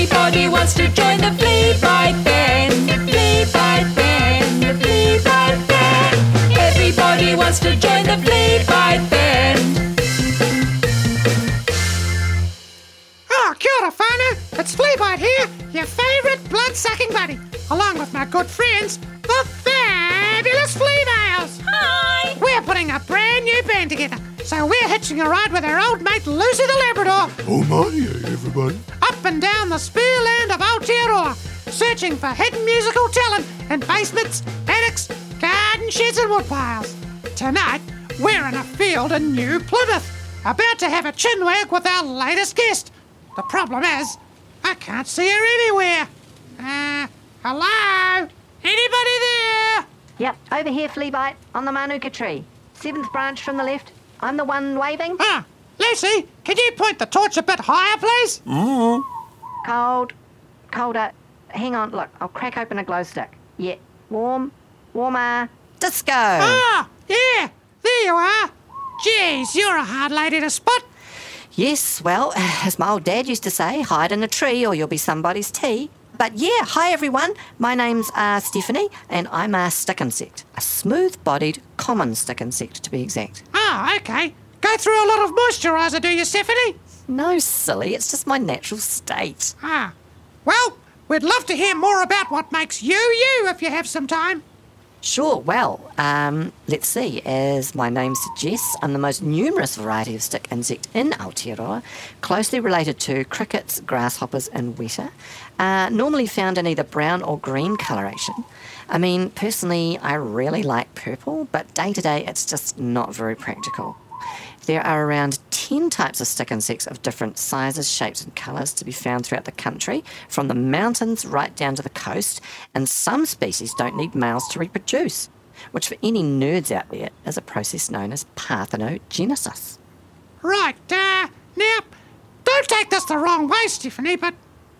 Everybody wants to join the flea bite band. Flea bite band, the flea bite band. Everybody wants to join the flea bite band. Oh, kia ora, whānau. It's Fleabite here, your favourite blood-sucking buddy, along with my good friends, the fabulous Fleabales. Hi! We're putting a brand new band together, so we're hitching a ride with our old mate Lucy the Labrador Oh my, everybody. up and down the spearland of Aotearoa, searching for hidden musical talent in basements, attics, garden sheds and woodpiles. Tonight, we're in a field in New Plymouth, about to have a chinwag with our latest guest. The problem is, I can't see her anywhere. Uh, hello? Anybody there? Yep, over here, Fleabite, on the Manuka tree. Seventh branch from the left. I'm the one waving. Ah, Lucy, can you point the torch a bit higher, please? Mm. Cold, colder. Hang on, look, I'll crack open a glow stick. Yeah, warm, warmer. Disco! Ah, yeah, there you are. Jeez, you're a hard lady to spot. Yes, well, as my old dad used to say, hide in a tree or you'll be somebody's tea. But yeah, hi everyone. My name's uh, Stephanie, and I'm a stick insect. A smooth bodied, common stick insect, to be exact. Ah, okay. Go through a lot of moisturiser, do you, Stephanie? No, silly, it's just my natural state. Ah, well, we'd love to hear more about what makes you you if you have some time. Sure, well, um, let's see. As my name suggests, I'm the most numerous variety of stick insect in Aotearoa, closely related to crickets, grasshoppers, and weta. Uh, normally found in either brown or green coloration. I mean, personally, I really like purple, but day to day it's just not very practical. There are around 10 types of stick insects of different sizes, shapes, and colours to be found throughout the country, from the mountains right down to the coast, and some species don't need males to reproduce, which for any nerds out there is a process known as parthenogenesis. Right, uh, now, don't take this the wrong way, Stephanie, but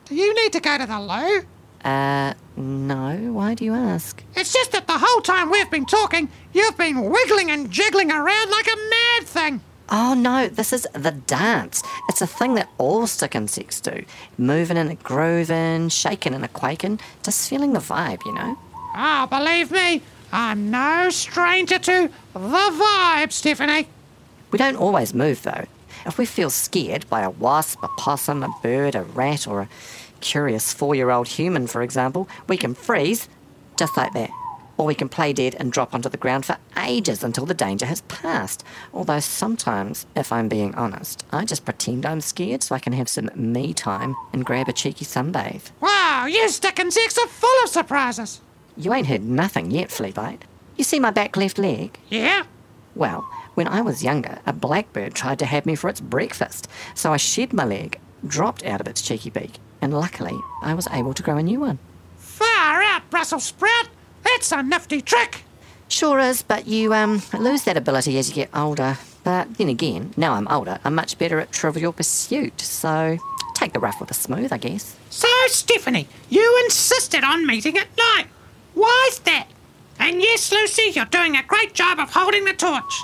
do you need to go to the loo? Uh, no, why do you ask? It's just that the whole time we've been talking, you've been wiggling and jiggling around like a mad thing. Oh no, this is the dance. It's a thing that all stick insects do. Moving and a grooving, shaking and a quaking, just feeling the vibe, you know? Ah, believe me, I'm no stranger to the vibe, Stephanie. We don't always move though. If we feel scared by a wasp, a possum, a bird, a rat, or a curious four year old human, for example, we can freeze just like that. Or we can play dead and drop onto the ground for ages until the danger has passed. Although sometimes, if I'm being honest, I just pretend I'm scared so I can have some me time and grab a cheeky sunbathe. Wow, you stick insects are full of surprises. You ain't heard nothing yet, Fleabite. You see my back left leg? Yeah? Well, when I was younger, a blackbird tried to have me for its breakfast, so I shed my leg, dropped out of its cheeky beak, and luckily I was able to grow a new one. Far out, Brussels sprout. That's a nifty trick. Sure is, but you um lose that ability as you get older. But then again, now I'm older, I'm much better at trivial pursuit, so take the rough with the smooth, I guess. So, Stephanie, you insisted on meeting at night. Why's that? And yes, Lucy, you're doing a great job of holding the torch.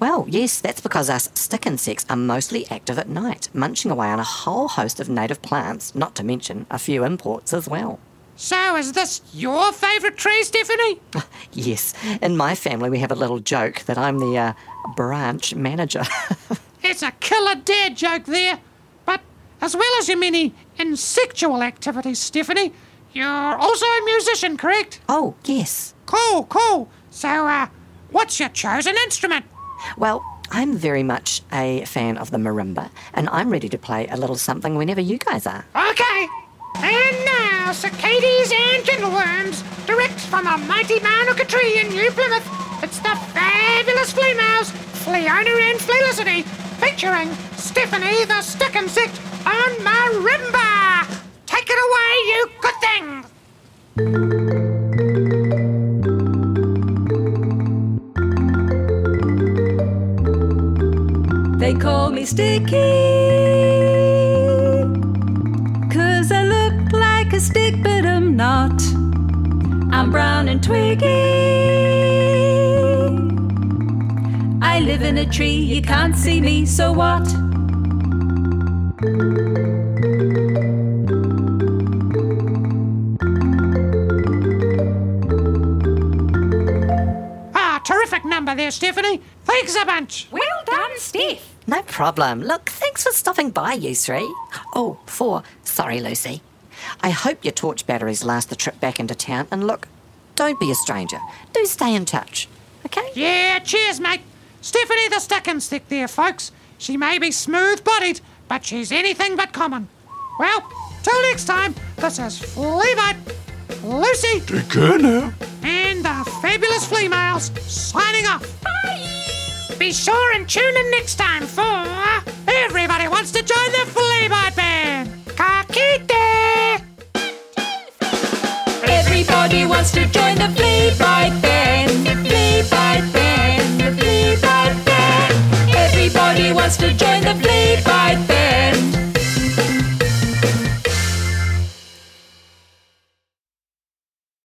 Well, yes, that's because us stick insects are mostly active at night, munching away on a whole host of native plants, not to mention a few imports as well. So, is this your favourite tree, Stephanie? Yes, in my family we have a little joke that I'm the uh, branch manager. It's a killer dad joke there. But as well as your many insectual activities, Stephanie, you're also a musician, correct? oh, yes. Cool, cool. So, uh, what's your chosen instrument? Well, I'm very much a fan of the marimba, and I'm ready to play a little something whenever you guys are. Okay. And now, cicadas and gentleworms, direct from the mighty Manuka tree in New Plymouth, it's the fabulous flea mouse, Fleona and Felicity, featuring Stephanie the Stick Insect on marimba. Take it away, you good thing. They call me Sticky. Twiggy. I live in a tree, you can't see me, so what? Ah, terrific number there, Stephanie. Thanks a bunch. Well done, Steph. No problem. Look, thanks for stopping by, you three. Oh, four. Sorry, Lucy. I hope your torch batteries last the trip back into town. And look, don't be a stranger. Do stay in touch. Okay? Yeah, cheers, mate. Stephanie the stick and stick there, folks. She may be smooth bodied, but she's anything but common. Well, till next time, this is Fleabite, Lucy, Take care now. and the fabulous flea males signing off. Bye! Be sure and tune in next time for